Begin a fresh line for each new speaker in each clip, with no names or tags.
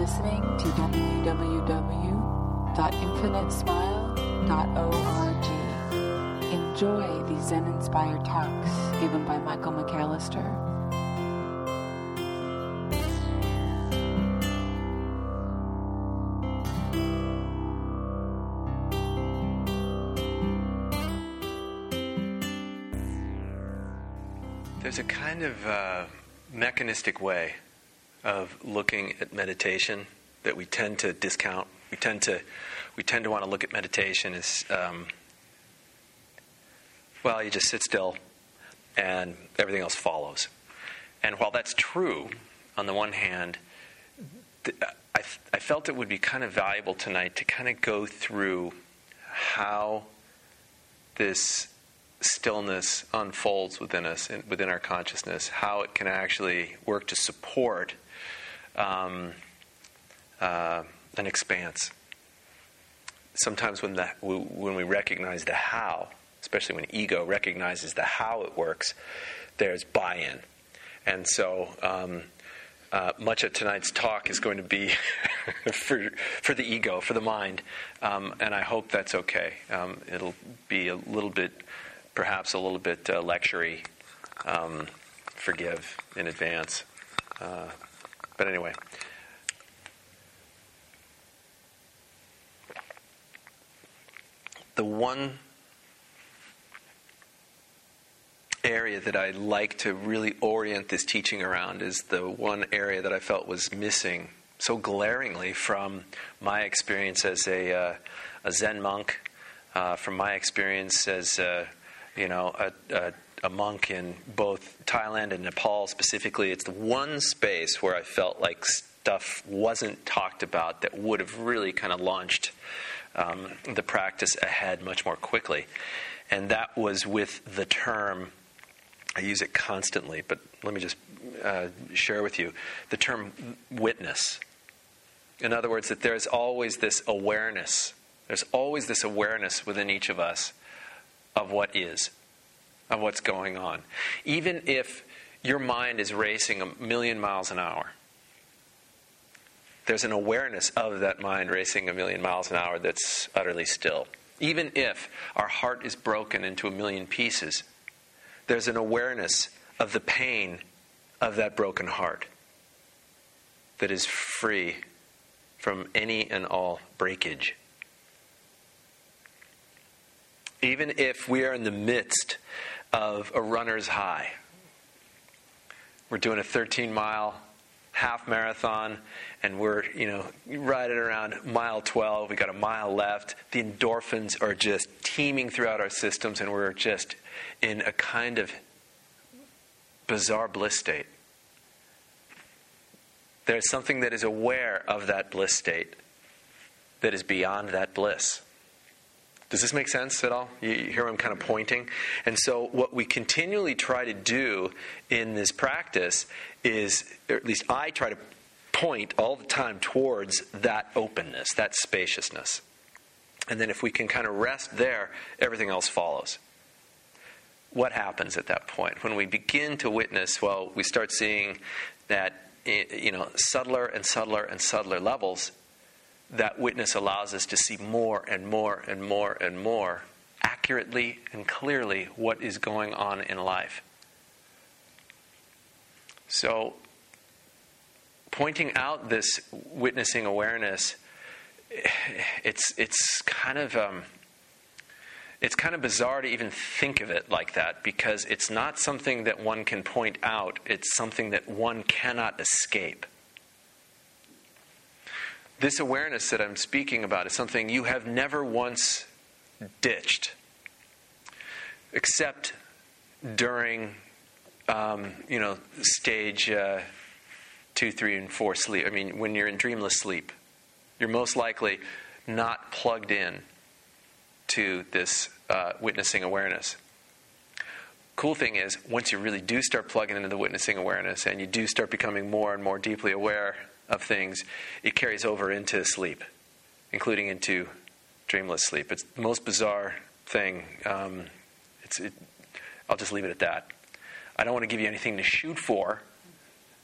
listening to www.infinitesmile.org. Enjoy these Zen inspired talks given by Michael McAllister.
There's a kind of uh, mechanistic way of looking at meditation that we tend to discount. We tend to we tend to want to look at meditation as um, well. You just sit still, and everything else follows. And while that's true, on the one hand, I, I felt it would be kind of valuable tonight to kind of go through how this stillness unfolds within us, within our consciousness, how it can actually work to support um, uh, an expanse. Sometimes when, the, when we recognize the how, especially when ego recognizes the how it works, there's buy in. And so um, uh, much of tonight's talk is going to be for, for the ego, for the mind, um, and I hope that's okay. Um, it'll be a little bit perhaps a little bit uh, lectury. Um, forgive in advance. Uh, but anyway. The one area that I like to really orient this teaching around is the one area that I felt was missing so glaringly from my experience as a, uh, a Zen monk, uh, from my experience as uh, you know, a, a, a, monk in both Thailand and Nepal specifically. It's the one space where I felt like stuff wasn't talked about that would have really kind of launched um, the practice ahead much more quickly. And that was with the term, I use it constantly, but let me just uh, share with you the term witness. In other words, that there's always this awareness. There's always this awareness within each of us of what is, of what's going on. Even if your mind is racing a million miles an hour, there's an awareness of that mind racing a million miles an hour that's utterly still. Even if our heart is broken into a million pieces, there's an awareness of the pain of that broken heart that is free from any and all breakage even if we are in the midst of a runner's high. We're doing a 13 mile half marathon and we're, you know, right at around mile 12. We got a mile left. The endorphins are just teeming throughout our systems and we're just in a kind of bizarre bliss state. There's something that is aware of that bliss state that is beyond that bliss. Does this make sense at all? You hear I'm kind of pointing? And so, what we continually try to do in this practice is, or at least I try to point all the time towards that openness, that spaciousness. And then, if we can kind of rest there, everything else follows. What happens at that point? When we begin to witness, well, we start seeing that, eh, you know, subtler and subtler and subtler levels that witness allows us to see more and more and more and more accurately and clearly what is going on in life. So, pointing out this witnessing awareness, it's it's kind of um, it's kind of bizarre to even think of it like that because it's not something that one can point out. It's something that one cannot escape. This awareness that I'm speaking about is something you have never once ditched, except during, um, you know, stage uh, two, three, and four sleep. I mean, when you're in dreamless sleep, you're most likely not plugged in to this uh, witnessing awareness. Cool thing is, once you really do start plugging into the witnessing awareness and you do start becoming more and more deeply aware of things, it carries over into sleep, including into dreamless sleep. It's the most bizarre thing. Um, it, I'll just leave it at that. I don't want to give you anything to shoot for,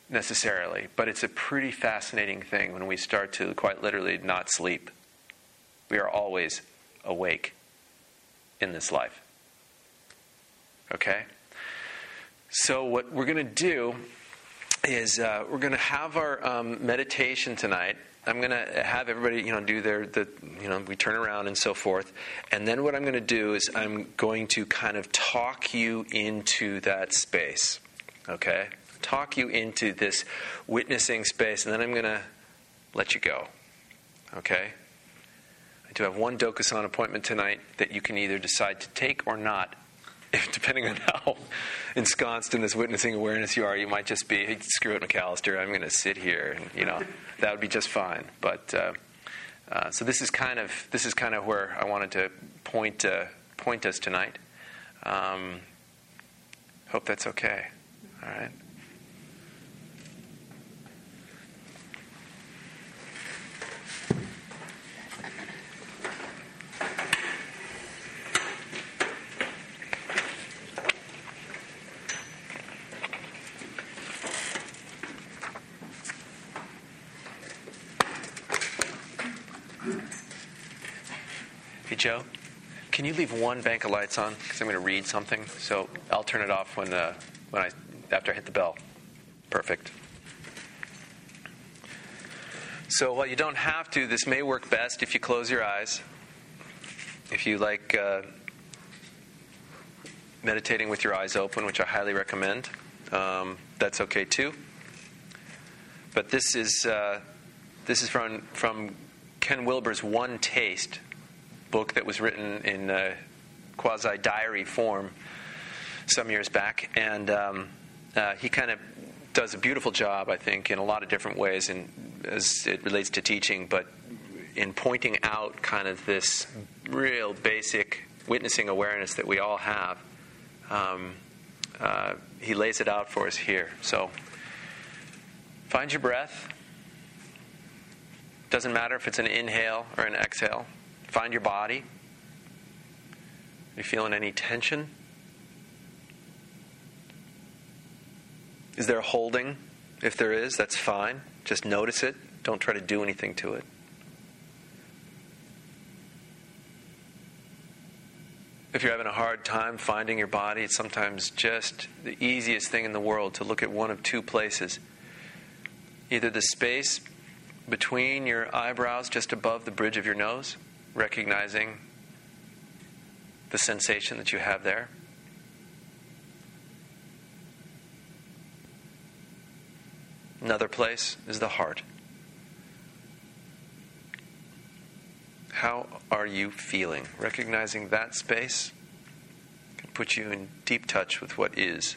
necessarily, but it's a pretty fascinating thing when we start to quite literally not sleep. We are always awake in this life. Okay? So, what we're going to do is uh, we're going to have our um, meditation tonight. I'm going to have everybody, you know, do their, the, you know, we turn around and so forth. And then what I'm going to do is I'm going to kind of talk you into that space. Okay? Talk you into this witnessing space, and then I'm going to let you go. Okay? I do have one Dokusan appointment tonight that you can either decide to take or not depending on how ensconced in this witnessing awareness you are, you might just be, hey, screw it, McAllister, I'm going to sit here, and you know, that would be just fine. But uh, uh, so this is kind of this is kind of where I wanted to point uh, point us tonight. Um, hope that's okay. All right. Can you leave one bank of lights on? Because I'm going to read something. So I'll turn it off when, uh, when I, after I hit the bell. Perfect. So while you don't have to, this may work best if you close your eyes. If you like uh, meditating with your eyes open, which I highly recommend, um, that's okay too. But this is uh, this is from from Ken Wilber's One Taste, book that was written in uh, quasi diary form some years back, and um, uh, he kind of does a beautiful job, I think, in a lot of different ways, in, as it relates to teaching, but in pointing out kind of this real basic witnessing awareness that we all have. Um, uh, he lays it out for us here. So, find your breath. Doesn't matter if it's an inhale or an exhale. Find your body. Are you feeling any tension? Is there a holding? If there is, that's fine. Just notice it. Don't try to do anything to it. If you're having a hard time finding your body, it's sometimes just the easiest thing in the world to look at one of two places either the space between your eyebrows just above the bridge of your nose, recognizing the sensation that you have there. Another place is the heart. How are you feeling? Recognizing that space can put you in deep touch with what is.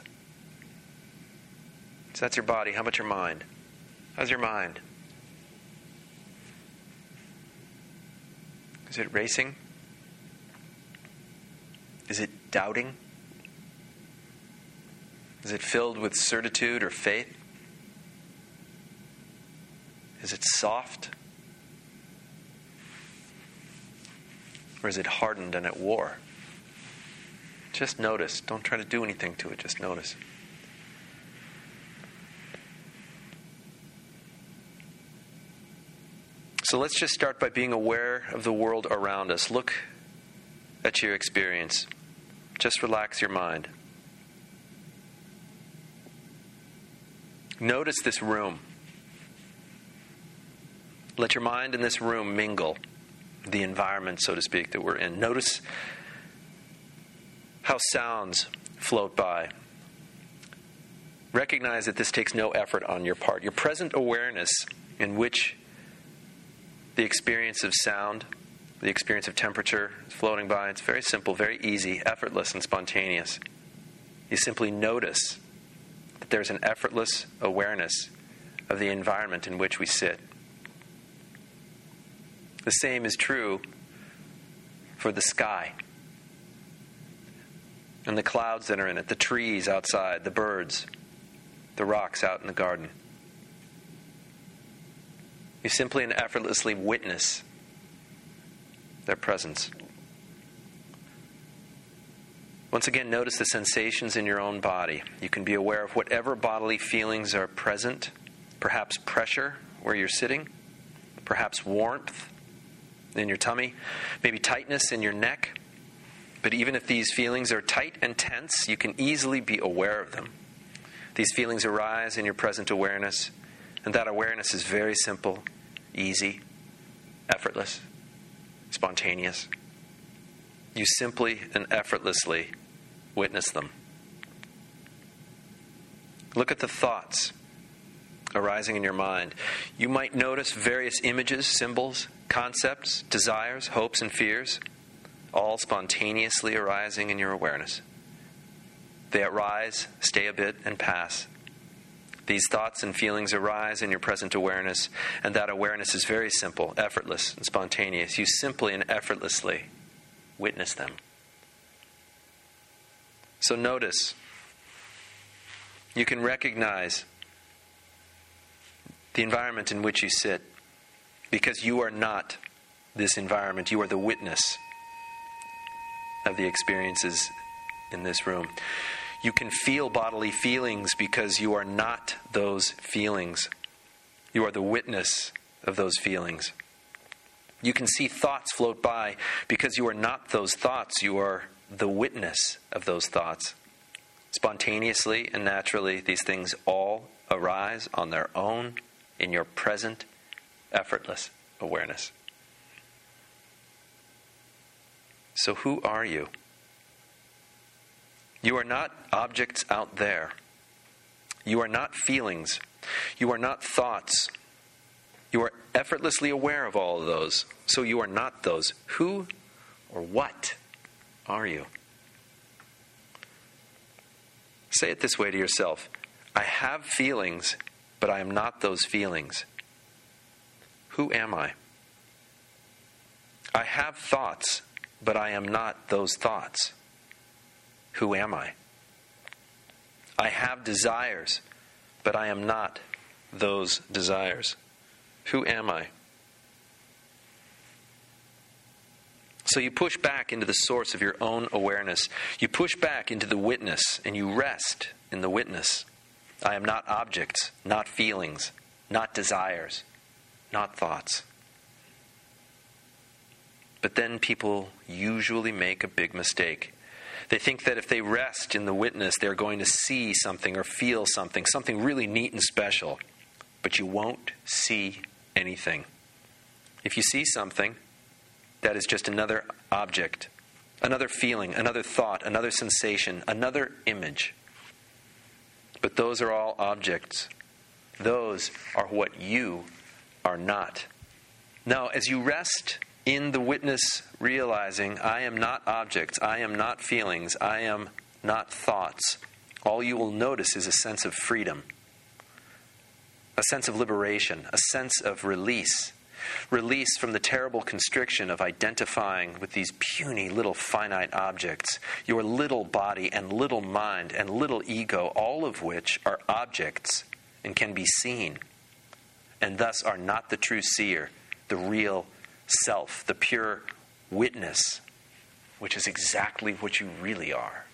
So that's your body. How about your mind? How's your mind? Is it racing? Is it doubting? Is it filled with certitude or faith? Is it soft? Or is it hardened and at war? Just notice. Don't try to do anything to it, just notice. So let's just start by being aware of the world around us. Look at your experience. Just relax your mind. Notice this room. Let your mind in this room mingle the environment, so to speak, that we're in. Notice how sounds float by. Recognize that this takes no effort on your part. Your present awareness, in which the experience of sound, the experience of temperature floating by. It's very simple, very easy, effortless, and spontaneous. You simply notice that there's an effortless awareness of the environment in which we sit. The same is true for the sky and the clouds that are in it, the trees outside, the birds, the rocks out in the garden. You simply and effortlessly witness their presence. Once again, notice the sensations in your own body. You can be aware of whatever bodily feelings are present, perhaps pressure where you're sitting, perhaps warmth in your tummy, maybe tightness in your neck. But even if these feelings are tight and tense, you can easily be aware of them. These feelings arise in your present awareness, and that awareness is very simple, easy, effortless, spontaneous. You simply and effortlessly witness them. Look at the thoughts arising in your mind. You might notice various images, symbols, concepts, desires, hopes, and fears, all spontaneously arising in your awareness. They arise, stay a bit, and pass. These thoughts and feelings arise in your present awareness, and that awareness is very simple, effortless, and spontaneous. You simply and effortlessly witness them. So notice, you can recognize the environment in which you sit because you are not this environment. You are the witness of the experiences in this room. You can feel bodily feelings because you are not those feelings. You are the witness of those feelings. You can see thoughts float by because you are not those thoughts. You are the witness of those thoughts. Spontaneously and naturally, these things all arise on their own in your present, effortless awareness. So, who are you? You are not objects out there. You are not feelings. You are not thoughts. You are effortlessly aware of all of those. So you are not those. Who or what are you? Say it this way to yourself I have feelings, but I am not those feelings. Who am I? I have thoughts, but I am not those thoughts. Who am I? I have desires, but I am not those desires. Who am I? So you push back into the source of your own awareness. You push back into the witness, and you rest in the witness. I am not objects, not feelings, not desires, not thoughts. But then people usually make a big mistake. They think that if they rest in the witness, they're going to see something or feel something, something really neat and special. But you won't see anything. If you see something, that is just another object, another feeling, another thought, another sensation, another image. But those are all objects. Those are what you are not. Now, as you rest in the witness realizing, I am not objects, I am not feelings, I am not thoughts, all you will notice is a sense of freedom, a sense of liberation, a sense of release. Release from the terrible constriction of identifying with these puny little finite objects, your little body and little mind and little ego, all of which are objects and can be seen, and thus are not the true seer, the real self, the pure witness, which is exactly what you really are.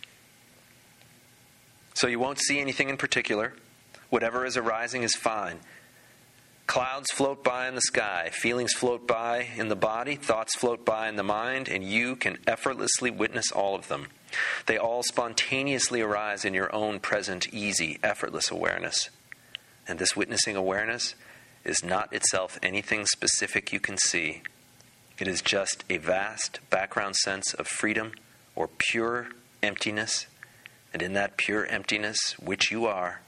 So you won't see anything in particular. Whatever is arising is fine. Clouds float by in the sky, feelings float by in the body, thoughts float by in the mind, and you can effortlessly witness all of them. They all spontaneously arise in your own present, easy, effortless awareness. And this witnessing awareness is not itself anything specific you can see. It is just a vast background sense of freedom or pure emptiness. And in that pure emptiness, which you are,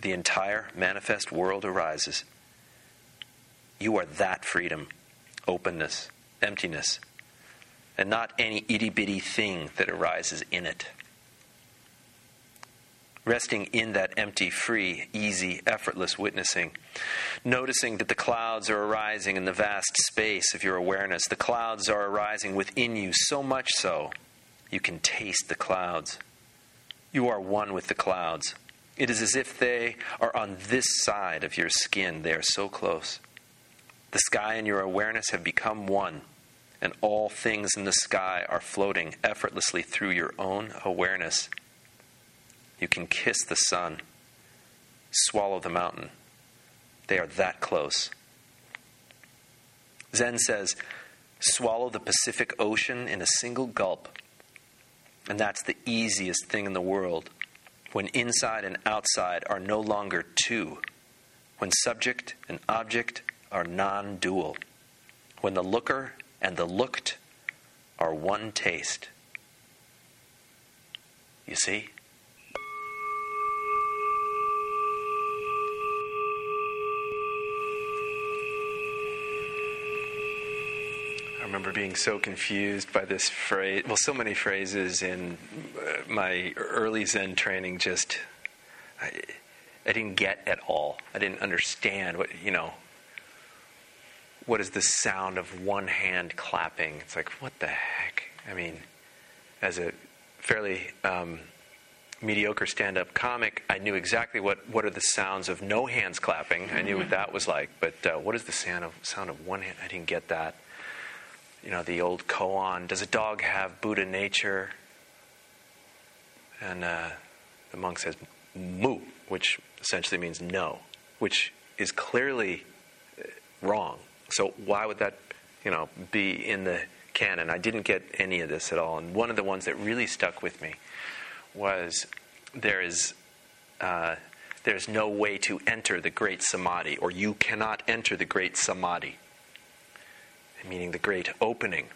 the entire manifest world arises. You are that freedom, openness, emptiness, and not any itty bitty thing that arises in it. Resting in that empty, free, easy, effortless witnessing. Noticing that the clouds are arising in the vast space of your awareness. The clouds are arising within you, so much so you can taste the clouds. You are one with the clouds. It is as if they are on this side of your skin. They are so close. The sky and your awareness have become one. and all things in the sky are floating effortlessly through your own awareness. You can kiss the sun, swallow the mountain. They are that close. Zen says, swallow the Pacific Ocean in a single gulp. And that's the easiest thing in the world when inside and outside are no longer two, when subject and object are non dual, when the looker and the looked are one taste. You see? Remember being so confused by this phrase. Well, so many phrases in uh, my early Zen training just. I, I didn't get at all. I didn't understand what, you know, what is the sound of one hand clapping? It's like, what the heck? I mean, as a fairly um, mediocre stand up comic, I knew exactly what, what are the sounds of no hands clapping. I knew what that was like. But uh, what is the sound of, sound of one hand? I didn't get that you know, the old koan, does a dog have Buddha nature? And uh, the monk says, mu, which essentially means no, which is clearly uh, wrong. So why would that, you know, be in the canon? I didn't get any of this at all. And one of the ones that really stuck with me was there is uh, there's no way to enter the great samadhi, or you cannot enter the great samadhi meaning the great opening.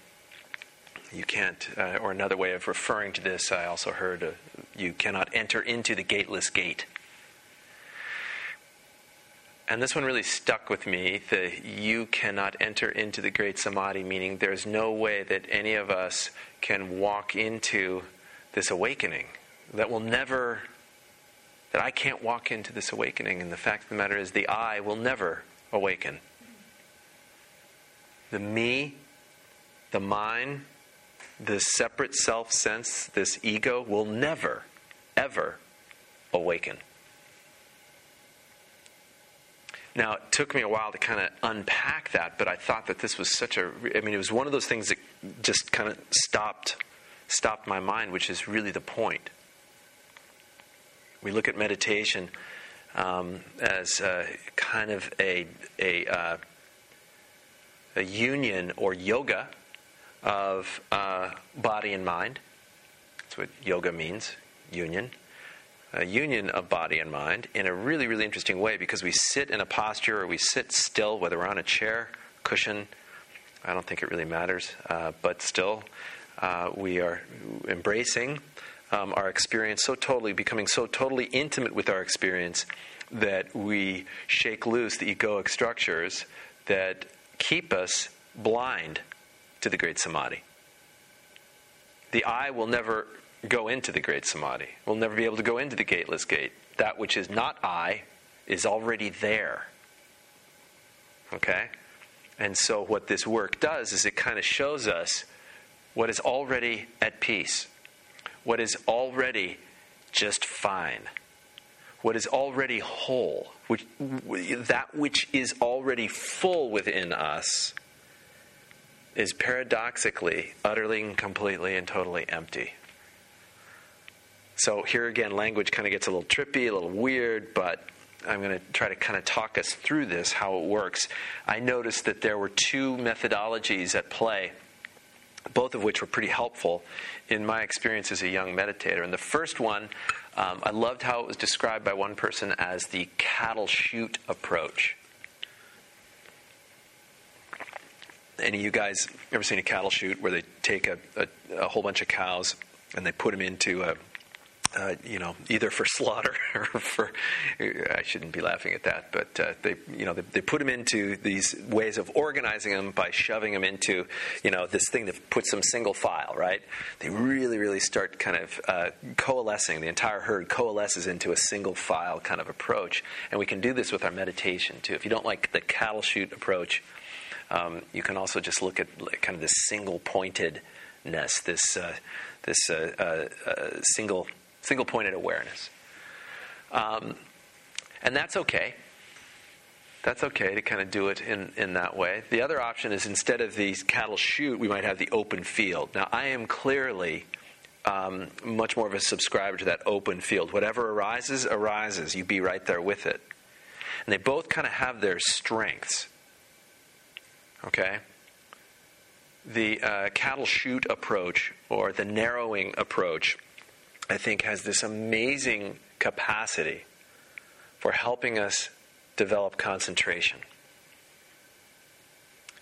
You can't, uh, or another way of referring to this, I also heard, uh, you cannot enter into the gateless gate. And this one really stuck with me the you cannot enter into the great samadhi, meaning there's no way that any of us can walk into this awakening. That will never, that I can't walk into this awakening. And the fact of the matter is, the I will never awaken the me, the mine, the separate self sense, this ego will never, ever awaken. Now, it took me a while to kind of unpack that, but I thought that this was such a, I mean, it was one of those things that just kind of stopped, stopped my mind, which is really the point. We look at meditation um, as uh, kind of a, a uh, a union or yoga of uh, body and mind. That's what yoga means, union. A union of body and mind in a really, really interesting way because we sit in a posture or we sit still, whether we're on a chair, cushion, I don't think it really matters, uh, but still, uh, we are embracing um, our experience so totally, becoming so totally intimate with our experience that we shake loose the egoic structures that keep us blind to the great samadhi. The I will never go into the great samadhi. We'll never be able to go into the gateless gate. That which is not I is already there. Okay? And so, what this work does is it kind of shows us what is already at peace, what is already just fine what is already whole, which, that which is already full within us, is paradoxically, utterly and completely and totally empty. So here again, language kind of gets a little trippy, a little weird, but I'm going to try to kind of talk us through this, how it works. I noticed that there were two methodologies at play, both of which were pretty helpful in my experience as a young meditator. And the first one um, I loved how it was described by one person as the cattle chute approach. Any of you guys ever seen a cattle chute where they take a, a, a whole bunch of cows and they put them into a uh, you know, either for slaughter or for, I shouldn't be laughing at that, but uh, they, you know, they, they, put them into these ways of organizing them by shoving them into, you know, this thing that puts them single file, right? They really, really start kind of uh, coalescing. The entire herd coalesces into a single file kind of approach, and we can do this with our meditation too. If you don't like the cattle chute approach, um, you can also just look at kind of this single pointedness, this uh, this uh, single single pointed awareness. Um, and that's okay. That's okay to kind of do it in, in that way. The other option is instead of the cattle chute, we might have the open field. Now, I am clearly um, much more of a subscriber to that open field. Whatever arises, arises. You be right there with it. And they both kind of have their strengths. Okay? The uh, cattle chute approach, or the narrowing approach, I think has this amazing capacity for helping us develop concentration.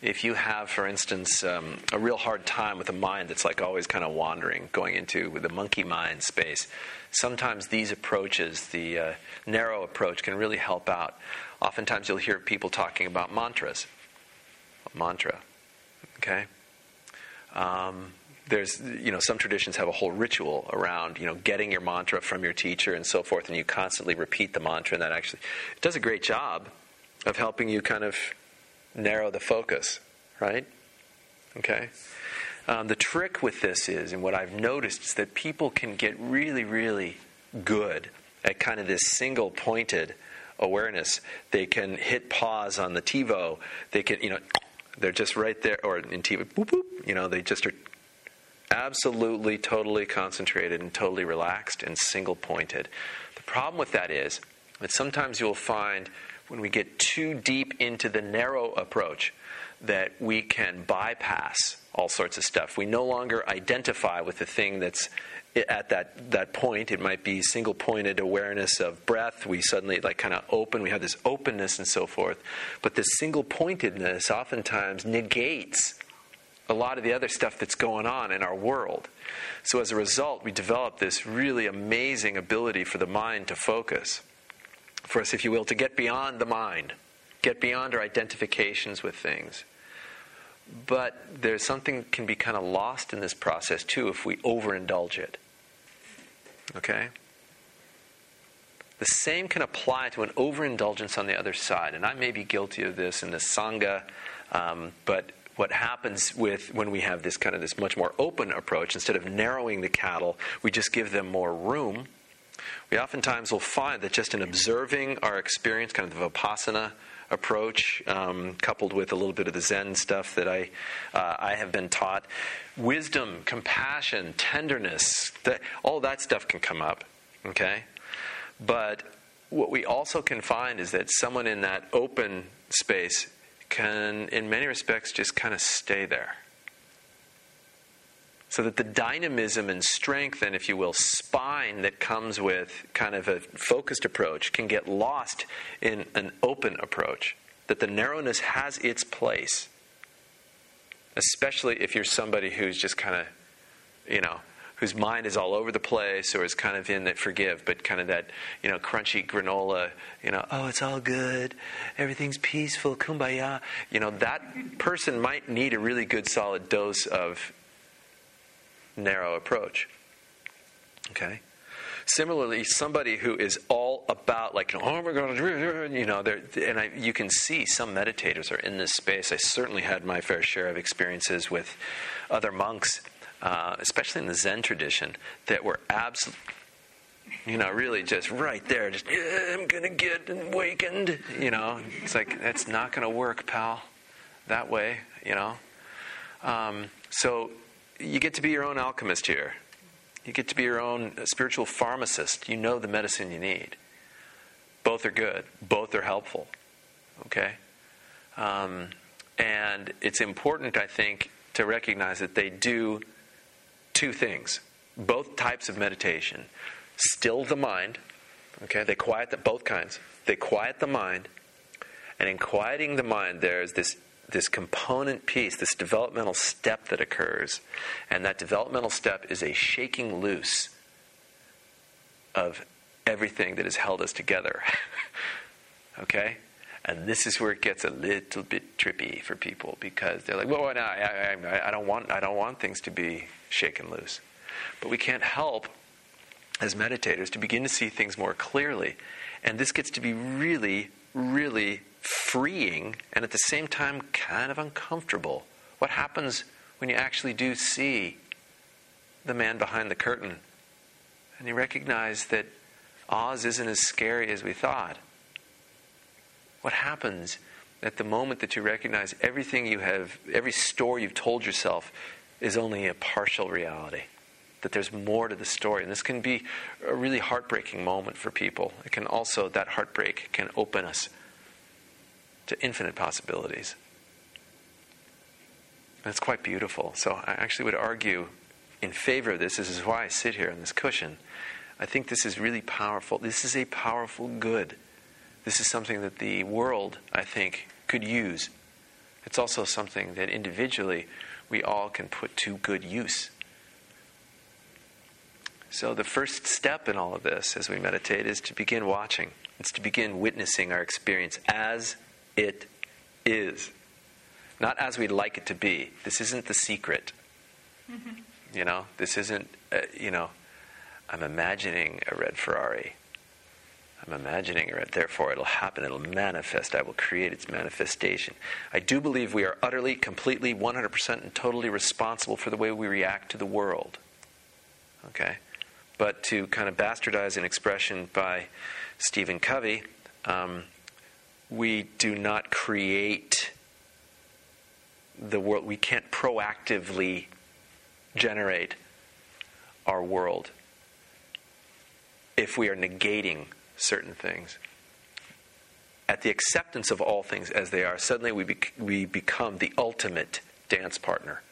If you have, for instance, um, a real hard time with a mind that's like always kind of wandering, going into the monkey mind space, sometimes these approaches, the uh, narrow approach, can really help out. Oftentimes you'll hear people talking about mantras. Mantra, okay? Um, there's you know some traditions have a whole ritual around you know getting your mantra from your teacher and so forth and you constantly repeat the mantra and that actually does a great job of helping you kind of narrow the focus right? Okay? Um, the trick with this is and what i've noticed is that people can get really really good at kind of this single pointed awareness. They can hit pause on the tivo. They can you know they're just right there or in tivo boop, boop, you know they just are absolutely, totally concentrated and totally relaxed and single pointed. The problem with that is that sometimes you'll find when we get too deep into the narrow approach that we can bypass all sorts of stuff. We no longer identify with the thing that's at that, that point. It might be single pointed awareness of breath. We suddenly like kind of open. We have this openness and so forth. But this single pointedness oftentimes negates a lot of the other stuff that's going on in our world. So as a result, we develop this really amazing ability for the mind to focus. For us, if you will, to get beyond the mind, get beyond our identifications with things. But there's something can be kind of lost in this process too if we overindulge it. Okay? The same can apply to an overindulgence on the other side. And I may be guilty of this in the Sangha, um, but what happens with when we have this kind of this much more open approach instead of narrowing the cattle we just give them more room. We oftentimes will find that just in observing our experience kind of the vipassana approach um, coupled with a little bit of the zen stuff that i uh, i have been taught wisdom compassion tenderness that, all that stuff can come up okay? But what we also can find is that someone in that open space can, in many respects, just kind of stay there. So that the dynamism and strength, and if you will, spine that comes with kind of a focused approach can get lost in an open approach. That the narrowness has its place, especially if you're somebody who's just kind of, you know, whose mind is all over the place or is kind of in that forgive, but kind of that, you know, crunchy granola, you know, oh, it's all good, everything's peaceful, kumbaya. You know, that person might need a really good solid dose of narrow approach. Okay? Similarly, somebody who is all about like, oh my God, you know, and I, you can see some meditators are in this space. I certainly had my fair share of experiences with other monks uh, especially in the Zen tradition, that were absolutely, you know, really just right there, just, yeah, I'm going to get awakened. You know, it's like, that's not going to work, pal, that way, you know. Um, so you get to be your own alchemist here. You get to be your own spiritual pharmacist. You know the medicine you need. Both are good, both are helpful. Okay? Um, and it's important, I think, to recognize that they do two things. Both types of meditation. Still the mind okay? They quiet the both kinds. They quiet the mind and in quieting the mind there's this this component piece this developmental step that occurs and that developmental step is a shaking loose of everything that has held us together okay and this is where it gets a little bit trippy for people because they're like, "Well, no, I, I, I don't want, I don't want things to be shaken loose." But we can't help, as meditators, to begin to see things more clearly, and this gets to be really, really freeing, and at the same time, kind of uncomfortable. What happens when you actually do see the man behind the curtain, and you recognize that Oz isn't as scary as we thought? What happens at the moment that you recognize everything you have, every story you've told yourself is only a partial reality? That there's more to the story. And this can be a really heartbreaking moment for people. It can also, that heartbreak can open us to infinite possibilities. It's quite beautiful. So I actually would argue in favor of this. This is why I sit here on this cushion. I think this is really powerful. This is a powerful good. This is something that the world, I think, could use. It's also something that individually we all can put to good use. So, the first step in all of this as we meditate is to begin watching. It's to begin witnessing our experience as it is, not as we'd like it to be. This isn't the secret. Mm-hmm. You know, this isn't, uh, you know, I'm imagining a red Ferrari. I'm imagining it, therefore it'll happen, it'll manifest, I will create its manifestation. I do believe we are utterly, completely, 100% and totally responsible for the way we react to the world. Okay? But to kind of bastardize an expression by Stephen Covey, um, we do not create the world, we can't proactively generate our world if we are negating certain things. At the acceptance of all things as they are, suddenly we, we become the ultimate dance partner.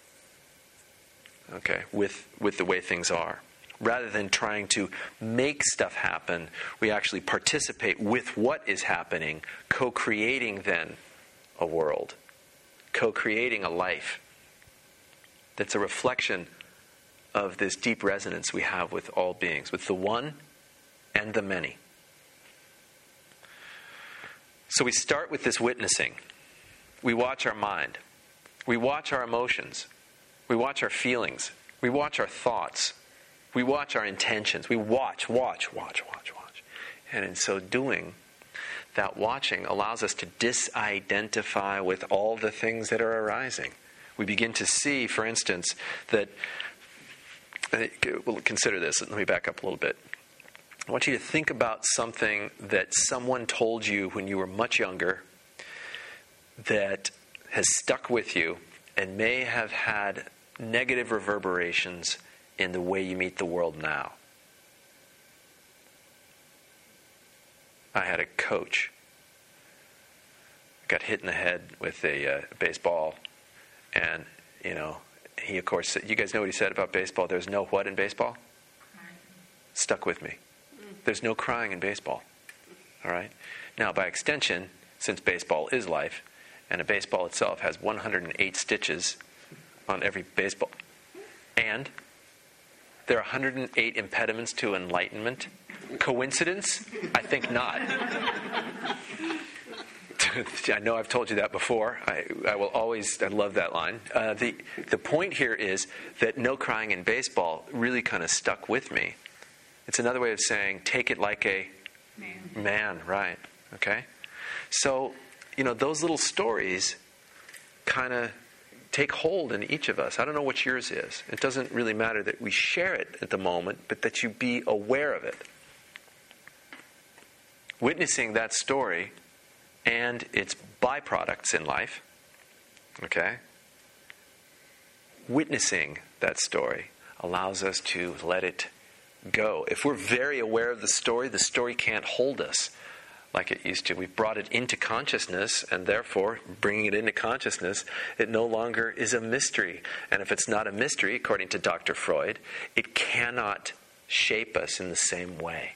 Okay, with, with the way things are. Rather than trying to make stuff happen, we actually participate with what is happening, co creating then a world, co creating a life that's a reflection of this deep resonance we have with all beings, with the one and the many. So we start with this witnessing. We watch our mind. We watch our emotions. We watch our feelings. We watch our thoughts. We watch our intentions. We watch, watch, watch, watch, watch. And in so doing, that watching allows us to disidentify with all the things that are arising. We begin to see, for instance, that. Well, consider this. Let me back up a little bit. I want you to think about something that someone told you when you were much younger that has stuck with you and may have had negative reverberations in the way you meet the world now. I had a coach. Got hit in the head with a uh, baseball, and you know, he of course. You guys know what he said about baseball. There's no what in baseball. Stuck with me. There's no crying in baseball. All right? Now, by extension, since baseball is life, and a baseball itself has 108 stitches on every baseball, and there are 108 impediments to enlightenment. Coincidence? I think not. I know I've told you that before. I, I will always, I love that line. Uh, the, the point here is that no crying in baseball really kind of stuck with me it's another way of saying take it like a man, man right? Okay? So, you know, those little stories kind of take hold in each of us. I don't know what yours is. It doesn't really matter that we share it at the moment, but that you be aware of it. Witnessing that story and its byproducts in life, okay? Witnessing that story allows us to let it go. If we're very aware of the story, the story can't hold us like it used to. We've brought it into consciousness, and therefore, bringing it into consciousness, it no longer is a mystery. And if it's not a mystery, according to Dr. Freud, it cannot shape us in the same way.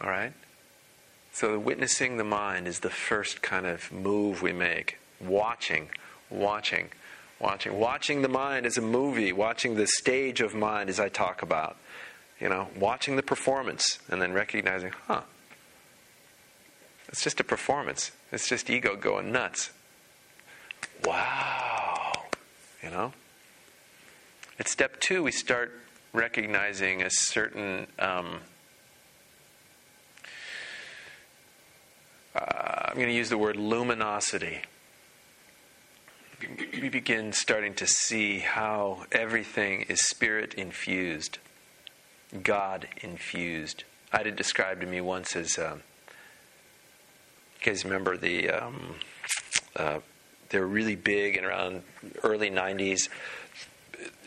All right? So, witnessing the mind is the first kind of move we make. Watching, watching watching. Watching the mind as a movie, watching the stage of mind as I talk about. You know, watching the performance and then recognizing, huh, it's just a performance. It's just ego going nuts. Wow. You know? At step two, we start recognizing a certain. Um, uh, I'm going to use the word luminosity we begin starting to see how everything is spirit infused, God infused. I had it described to me once as um, You guys remember the? Um, uh, they were really big and around early '90s.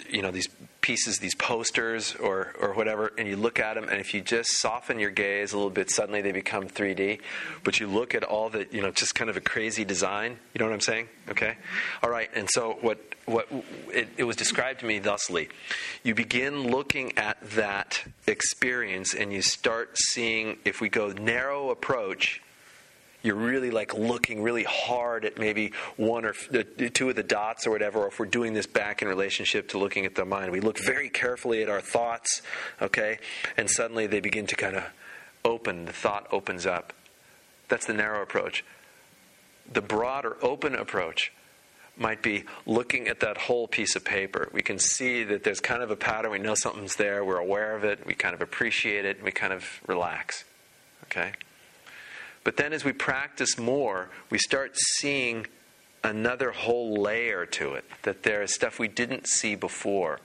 You know these pieces, these posters or, or whatever, and you look at them, and if you just soften your gaze a little bit, suddenly they become 3D. But you look at all the, you know, just kind of a crazy design. You know what I'm saying? Okay? All right, and so what, what it, it was described to me thusly you begin looking at that experience, and you start seeing, if we go narrow approach, you're really like looking really hard at maybe one or two of the dots or whatever, or if we're doing this back in relationship to looking at the mind, we look very carefully at our thoughts, okay, and suddenly they begin to kind of open, the thought opens up. That's the narrow approach. The broad or open approach might be looking at that whole piece of paper. We can see that there's kind of a pattern. We know something's there. We're aware of it. We kind of appreciate it. And we kind of relax. Okay? But then as we practice more, we start seeing another whole layer to it, that there is stuff we didn't see before.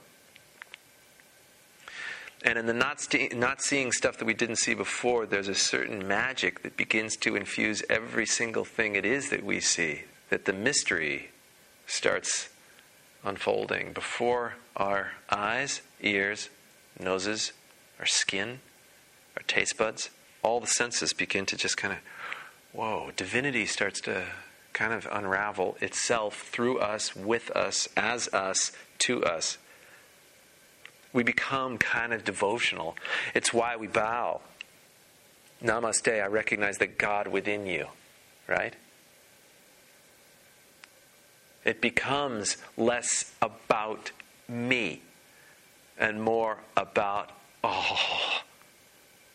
And in the not, st- not seeing stuff that we didn't see before, there's a certain magic that begins to infuse every single thing it is that we see, that the mystery starts unfolding before our eyes, ears, noses, our skin, our taste buds all the senses begin to just kind of, whoa, divinity starts to kind of unravel itself through us, with us, as us, to us. We become kind of devotional. It's why we bow. Namaste, I recognize the God within you, right? It becomes less about me and more about, oh,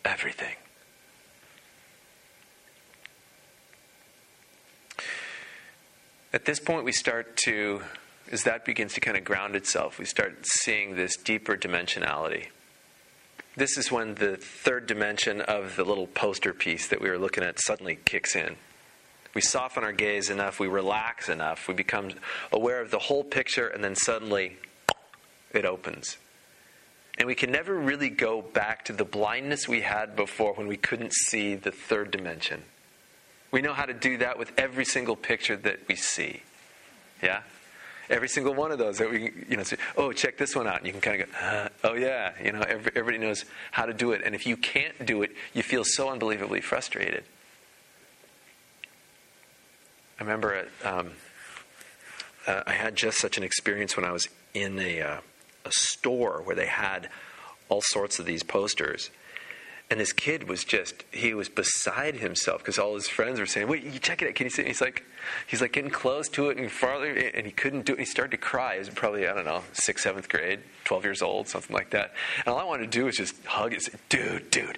everything. At this point, we start to, as that begins to kind of ground itself, we start seeing this deeper dimensionality. This is when the third dimension of the little poster piece that we were looking at suddenly kicks in. We soften our gaze enough, we relax enough, we become aware of the whole picture, and then suddenly it opens. And we can never really go back to the blindness we had before when we couldn't see the third dimension. We know how to do that with every single picture that we see. Yeah? Every single one of those that we, you know, say, oh, check this one out. And you can kind of go, uh, oh, yeah. You know, every, everybody knows how to do it. And if you can't do it, you feel so unbelievably frustrated. I remember it, um, uh, I had just such an experience when I was in a, uh, a store where they had all sorts of these posters. And this kid was just, he was beside himself because all his friends were saying, wait, you check it out. Can you see? And he's like, he's like getting close to it and farther, and he couldn't do it. And he started to cry. He was probably, I don't know, sixth, seventh grade, 12 years old, something like that. And all I wanted to do was just hug it, say, dude, dude,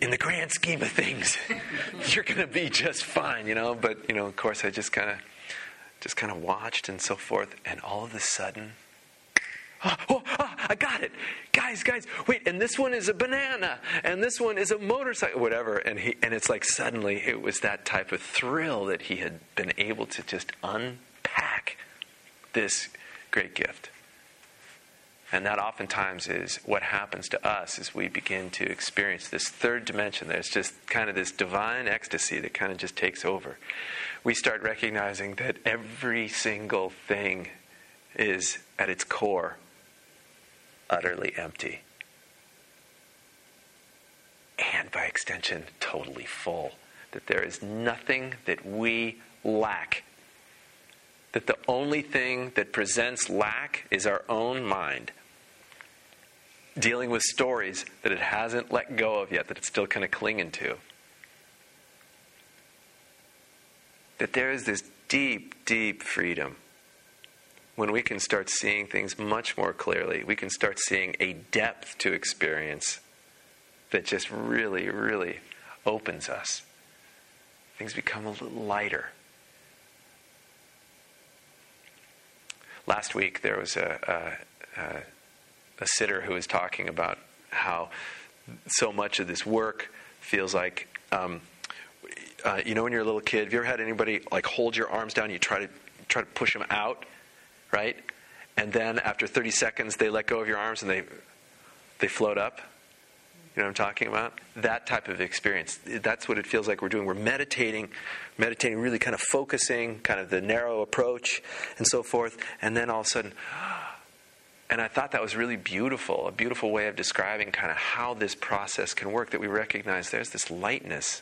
in the grand scheme of things, you're going to be just fine, you know? But, you know, of course, I just kind of, just kind of watched and so forth. And all of a sudden, oh, oh, I got it. Guys, guys, wait, and this one is a banana, and this one is a motorcycle, whatever. And, he, and it's like suddenly it was that type of thrill that he had been able to just unpack this great gift. And that oftentimes is what happens to us as we begin to experience this third dimension. There's just kind of this divine ecstasy that kind of just takes over. We start recognizing that every single thing is at its core utterly empty. And by extension, totally full. That there is nothing that we lack. That the only thing that presents lack is our own mind. Dealing with stories that it hasn't let go of yet, that it's still kind of clinging to. That there is this deep, deep freedom when we can start seeing things much more clearly, we can start seeing a depth to experience that just really, really opens us. Things become a little lighter. Last week, there was a, a, a sitter who was talking about how so much of this work feels like um, uh, you know when you're a little kid have you ever had anybody like hold your arms down you try to try to push them out right? And then after 30 seconds, they let go of your arms and they, they float up. You know what I'm talking about? That type of experience. That's what it feels like we're doing. We're meditating, meditating, really kind of focusing, kind of the narrow approach and so forth. And then all of a sudden, and I thought that was really beautiful, a beautiful way of describing kind of how this process can work, that we recognize there's this lightness.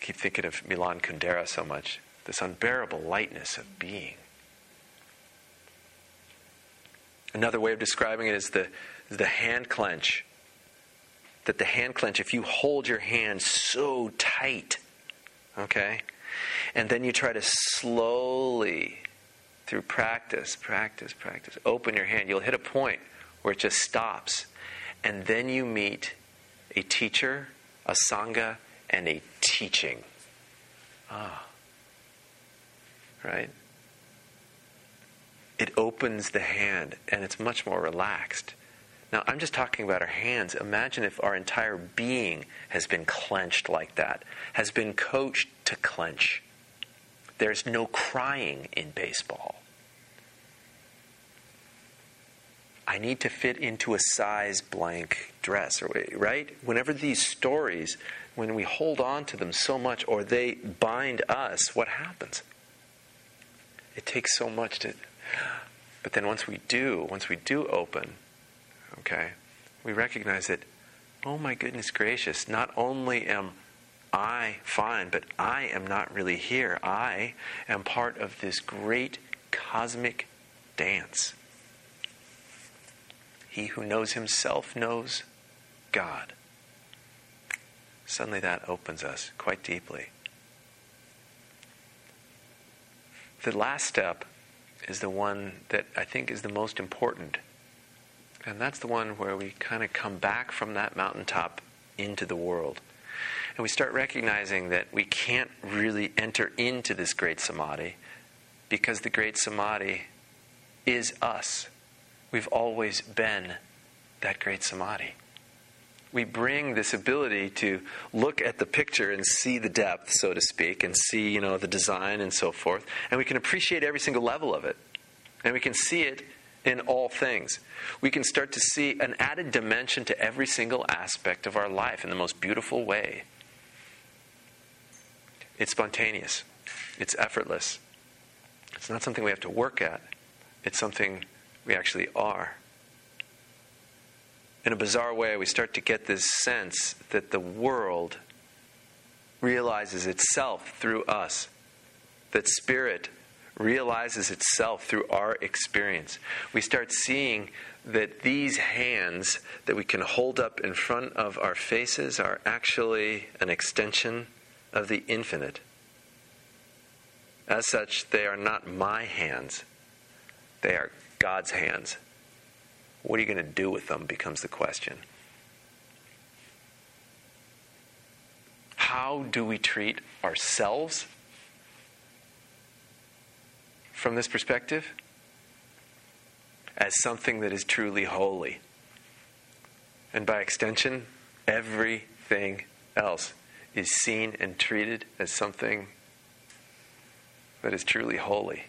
I keep thinking of Milan Kundera so much, this unbearable lightness of being. Another way of describing it is the the hand clench. That the hand clench, if you hold your hand so tight, okay, and then you try to slowly, through practice, practice, practice, open your hand, you'll hit a point where it just stops. And then you meet a teacher, a Sangha, and a teaching. Ah. Right? It opens the hand and it's much more relaxed. Now, I'm just talking about our hands. Imagine if our entire being has been clenched like that, has been coached to clench. There's no crying in baseball. I need to fit into a size blank dress, right? Whenever these stories, when we hold on to them so much or they bind us, what happens? It takes so much to. But then once we do, once we do open, okay, we recognize that, oh my goodness gracious, not only am I fine, but I am not really here. I am part of this great cosmic dance. He who knows himself knows God. Suddenly that opens us quite deeply. The last step is the one that I think is the most important and that's the one where we kind of come back from that mountaintop into the world. And we start recognizing that we can't really enter into this great samadhi because the great samadhi is us. We've always been that great samadhi. We bring this ability to look at the picture and see the depth, so to speak, and see, you know, the design and so forth. And we can appreciate every single level of it. And we can see it in all things. We can start to see an added dimension to every single aspect of our life in the most beautiful way. It's spontaneous, it's effortless. It's not something we have to work at, it's something we actually are. In a bizarre way, we start to get this sense that the world realizes itself through us, that spirit realizes itself through our experience. We start seeing that these hands that we can hold up in front of our faces are actually an extension of the infinite. As such, they are not my hands, they are God's hands. What are you going to do with them becomes the question. How do we treat ourselves from this perspective as something that is truly holy. And by extension, everything else is seen and treated as something that is truly holy.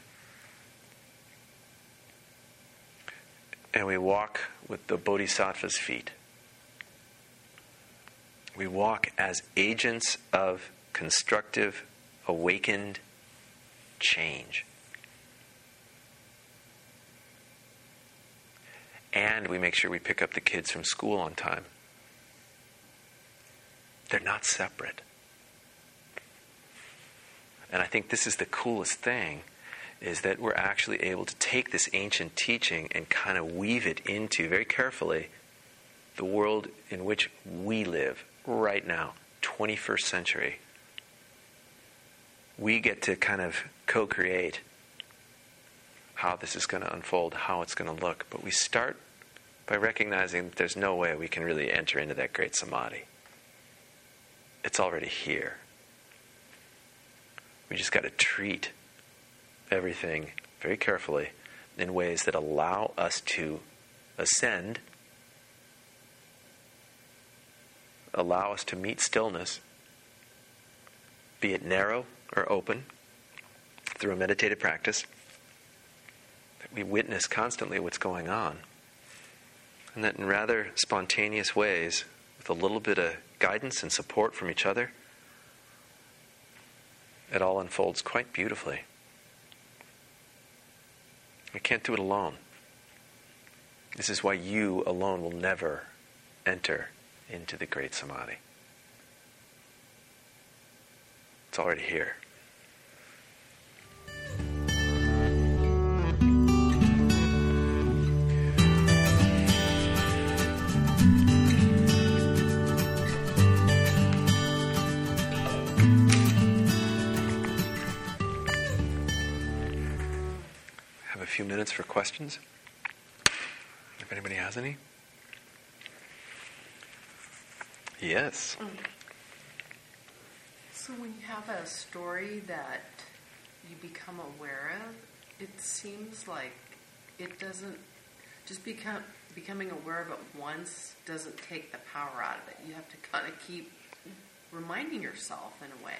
And we walk with the Bodhisattva's feet. We walk as agents of constructive, awakened change. and we make sure we pick up the kids from school on time. They're not separate. And I think this is the coolest thing is that we're actually able to take this ancient teaching and kind of weave it into very carefully the world in which we live right now, 21st century. We get to kind of co create how this is going to unfold, how it's going to look. But we start by recognizing that there's no way we can really enter into that great samadhi. It's already here. We just got to treat everything very carefully in ways that allow us to ascend, allow us to meet stillness, be it narrow or open, through a meditative practice That we witness constantly what's going on. And that in rather spontaneous ways, with a little bit of guidance and support from each other, it all unfolds quite beautifully. We can't do it alone. This is why you alone will never enter into the great samadhi. It's already here. Few minutes for questions. If anybody has any. Yes.
So when you have a story that you become aware of, it seems like it doesn't just become becoming aware of it once doesn't take the power out of it. You have to kind of keep reminding yourself in a way.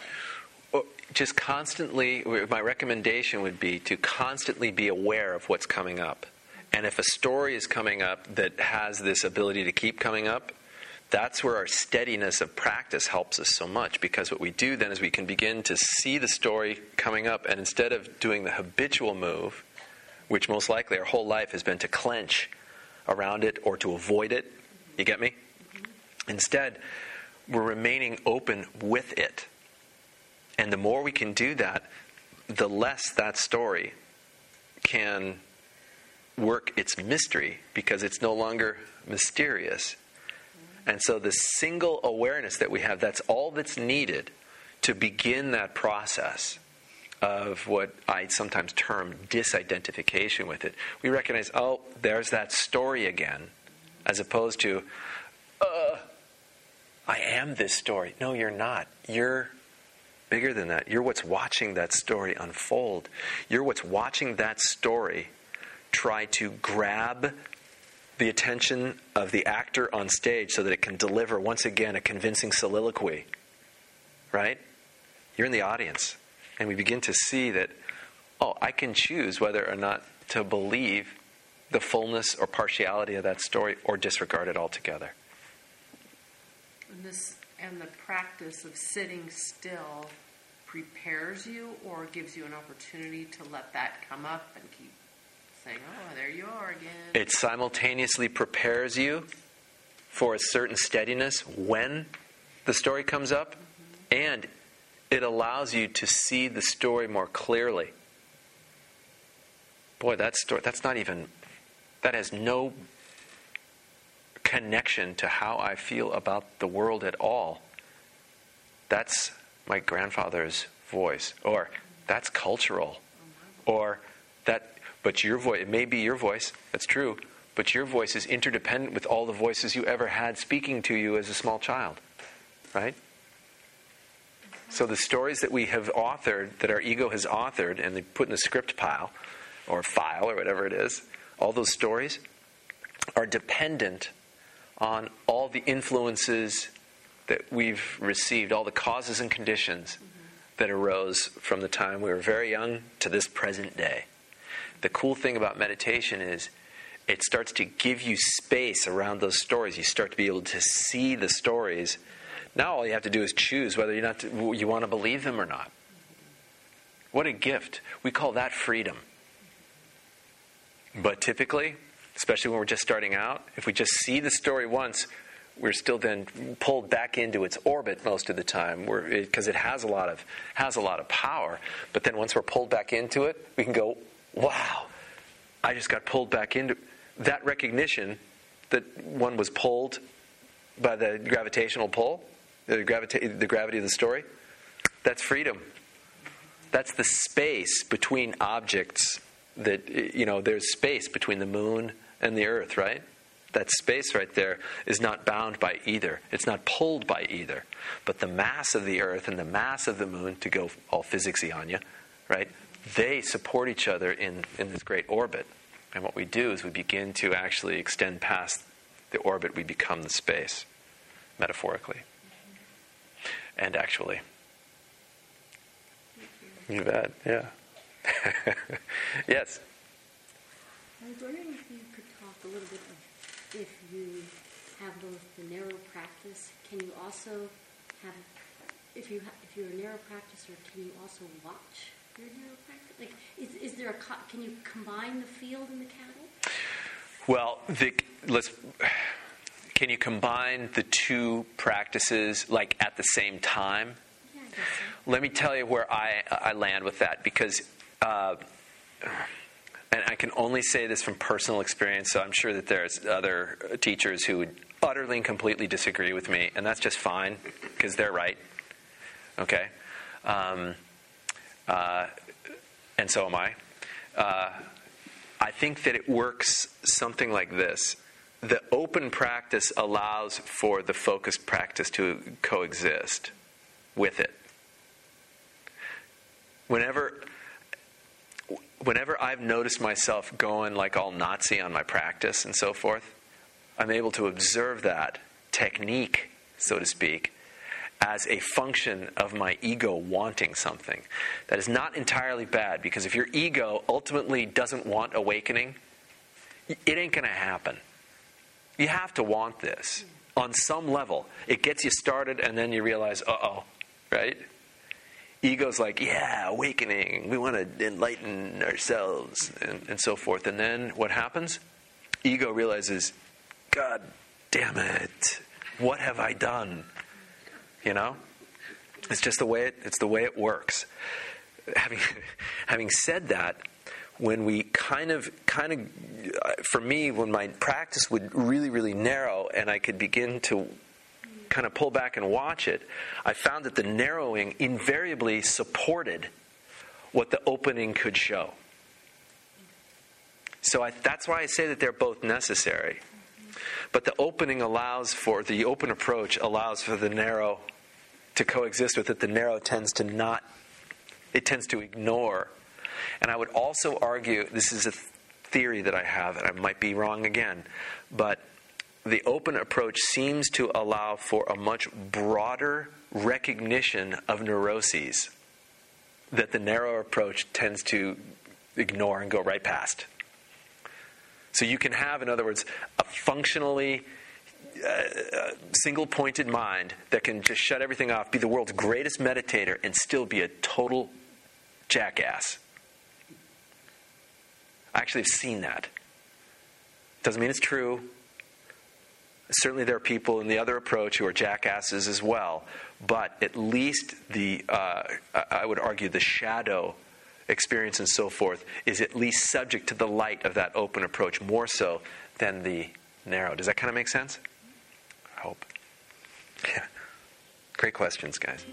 Just constantly, my recommendation would be to constantly be aware of what's coming up. And if a story is coming up that has this ability to keep coming up, that's where our steadiness of practice helps us so much because what we do then is we can begin to see the story coming up, and instead of doing the habitual move, which most likely our whole life has been to clench around it or to avoid it, you get me? Instead, we're remaining open with it. And the more we can do that, the less that story can work its mystery because it's no longer mysterious. And so the single awareness that we have, that's all that's needed to begin that process of what I sometimes term disidentification with it. We recognize, oh, there's that story again, as opposed to, uh, I am this story. No, you're not. You're bigger than that. You're what's watching that story unfold. You're what's watching that story try to grab the attention of the actor on stage so that it can deliver once again a convincing soliloquy. Right? You're in the audience. And we begin to see that, oh, I can choose whether or not to believe the fullness or partiality of that story or disregard it altogether.
And this and the practice of sitting still prepares you or gives you an opportunity to let that come up and keep saying, "Oh, there you are again."
It simultaneously prepares you for a certain steadiness when the story comes up, and it allows you to see the story more clearly. Boy, that story, that's not even, that has no connection to how I feel about the world at all. That's my grandfather's voice, or that's cultural, or that, but your voice, it may be your voice, that's true, but your voice is interdependent with all the voices you ever had speaking to you as a small child, right? So the stories that we have authored, that our ego has authored, and they put in the script pile, or file, or whatever it is, all those stories are dependent on all the influences that we've received, all the causes and conditions that arose from the time we were very young to this present day. The cool thing about meditation is it starts to give you space around those stories. You start to be able to see the stories. Now all you have to do is choose whether you, not to, you want to believe them or not. What a gift. We call that freedom. But typically, especially when we're just starting out, if we just see the story once, we're still then pulled back into its orbit most of the time. Because it, it, has a lot of has a lot of power. But then once we're pulled back into it we can go wow i just got pulled back into that recognition that one was pulled by the gravitational pull the, gravita- the gravity of the story. That's freedom. That's the space between objects that you know there's space between the moon and the earth right that space right there is not bound by either. It's not pulled by either. But the mass of the Earth and the mass of the Moon, to go all physicsy on you, right? They support each other in, in this great orbit. And what we do is we begin to actually extend past the orbit, we become the space, metaphorically. And actually. You bet, yeah. yes?
I was wondering if you a little bit of if you have both the narrow practice, can you also have, if you ha- if you're a narrow practicer, can you also watch your narrow practice? Like, is, is there a co- can you combine the field and the cattle?
Well, the, let's. Can you combine the two practices like at the same time?
Yeah, I guess so.
Let me tell you where I, I land with that because, uh, can only say this from personal experience, so I'm sure that there's other teachers who would utterly and completely disagree with me, and that's just fine because they're right. Okay? Um, uh, and so am I. Uh, I think that it works something like this. The open practice allows for the focused practice to coexist with it. Whenever whenever I've noticed myself going like all Nazi on my practice and so forth, I'm able to observe that technique, so to speak, as a function of my ego wanting something. That is not entirely bad because if your ego ultimately doesn't want awakening, it ain't going to happen. You have to want this on some level. It gets you started and then you realize, uh oh, right? Ego's like, yeah, awakening. We want to enlighten ourselves and, and so forth. And then what happens? Ego realizes, God damn it, what have I done? You know? It's just the way it, it's the way it works. Having, having said that, when we kind of, kind of, uh, for me, when my practice would really, really narrow and I could begin to kind of pull back and watch it, I found that the narrowing invariably supported what the opening could show. So I, that's why I say that they're both necessary. But the opening allows for, the open approach allows for the narrow to coexist with it. The narrow tends to not, it tends to ignore. And I would also argue, this is a theory that I have, and I might be wrong again, but the open approach seems to allow for a much broader recognition of neuroses that the narrow approach tends to ignore and go right past. So you can have, in other words, a functionally uh, single pointed mind that can just shut everything off, be the world's greatest meditator, and still be a total jackass. I actually have seen that. Doesn't mean it's true. Certainly, there are people in the other approach who are jackasses as well, but at least the, uh, I would argue, the shadow experience and so forth is at least subject to the light of that open approach more so than the narrow. Does that kind of make sense? I hope. Yeah. Great questions, guys.